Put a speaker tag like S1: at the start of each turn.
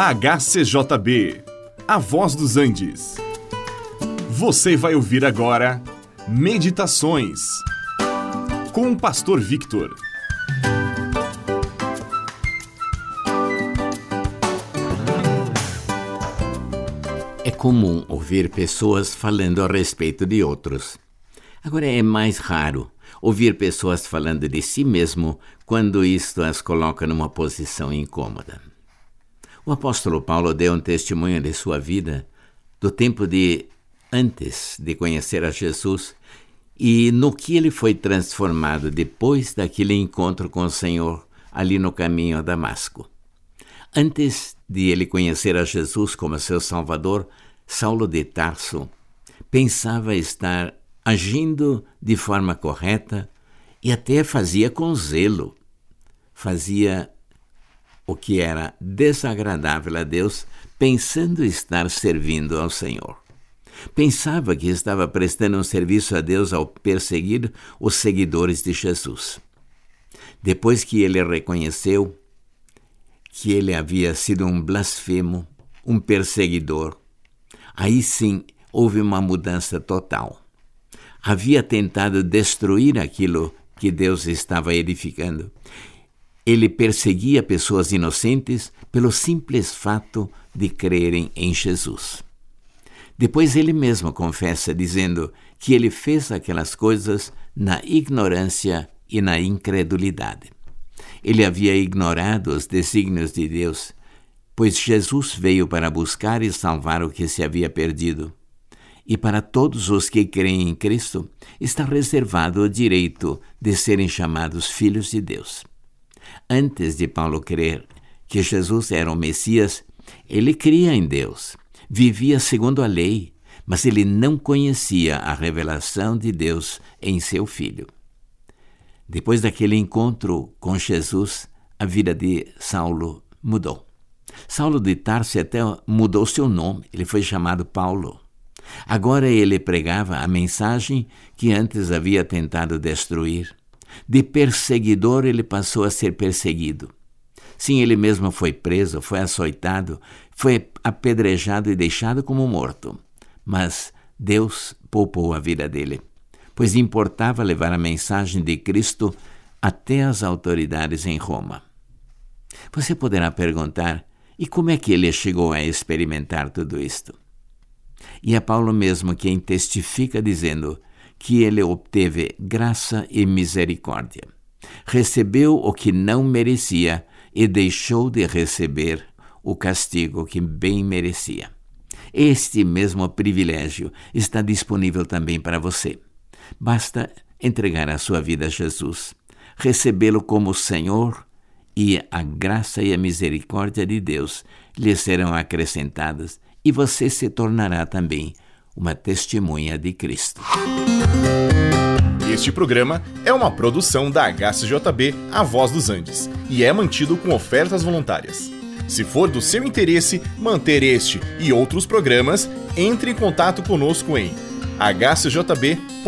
S1: HCJB, A Voz dos Andes. Você vai ouvir agora Meditações com o Pastor Victor.
S2: É comum ouvir pessoas falando a respeito de outros. Agora é mais raro ouvir pessoas falando de si mesmo quando isto as coloca numa posição incômoda. O apóstolo Paulo deu um testemunho de sua vida do tempo de antes de conhecer a Jesus e no que ele foi transformado depois daquele encontro com o Senhor ali no caminho a Damasco. Antes de ele conhecer a Jesus como seu Salvador, Saulo de Tarso pensava estar agindo de forma correta e até fazia com zelo. Fazia o que era desagradável a Deus, pensando estar servindo ao Senhor. Pensava que estava prestando um serviço a Deus ao perseguir os seguidores de Jesus. Depois que ele reconheceu que ele havia sido um blasfemo, um perseguidor, aí sim houve uma mudança total. Havia tentado destruir aquilo que Deus estava edificando ele perseguia pessoas inocentes pelo simples fato de crerem em Jesus. Depois ele mesmo confessa, dizendo que ele fez aquelas coisas na ignorância e na incredulidade. Ele havia ignorado os desígnios de Deus, pois Jesus veio para buscar e salvar o que se havia perdido. E para todos os que creem em Cristo está reservado o direito de serem chamados filhos de Deus. Antes de Paulo crer que Jesus era o Messias, ele cria em Deus, vivia segundo a lei, mas ele não conhecia a revelação de Deus em seu filho. Depois daquele encontro com Jesus, a vida de Saulo mudou. Saulo de Tarso até mudou seu nome, ele foi chamado Paulo. Agora ele pregava a mensagem que antes havia tentado destruir. De perseguidor, ele passou a ser perseguido. Sim, ele mesmo foi preso, foi açoitado, foi apedrejado e deixado como morto. Mas Deus poupou a vida dele, pois importava levar a mensagem de Cristo até as autoridades em Roma. Você poderá perguntar: e como é que ele chegou a experimentar tudo isto? E é Paulo mesmo quem testifica dizendo: que ele obteve graça e misericórdia. Recebeu o que não merecia e deixou de receber o castigo que bem merecia. Este mesmo privilégio está disponível também para você. Basta entregar a sua vida a Jesus, recebê-lo como Senhor e a graça e a misericórdia de Deus lhe serão acrescentadas e você se tornará também uma testemunha de Cristo.
S1: Este programa é uma produção da HCJB A Voz dos Andes e é mantido com ofertas voluntárias. Se for do seu interesse manter este e outros programas, entre em contato conosco em hcjb.com.br.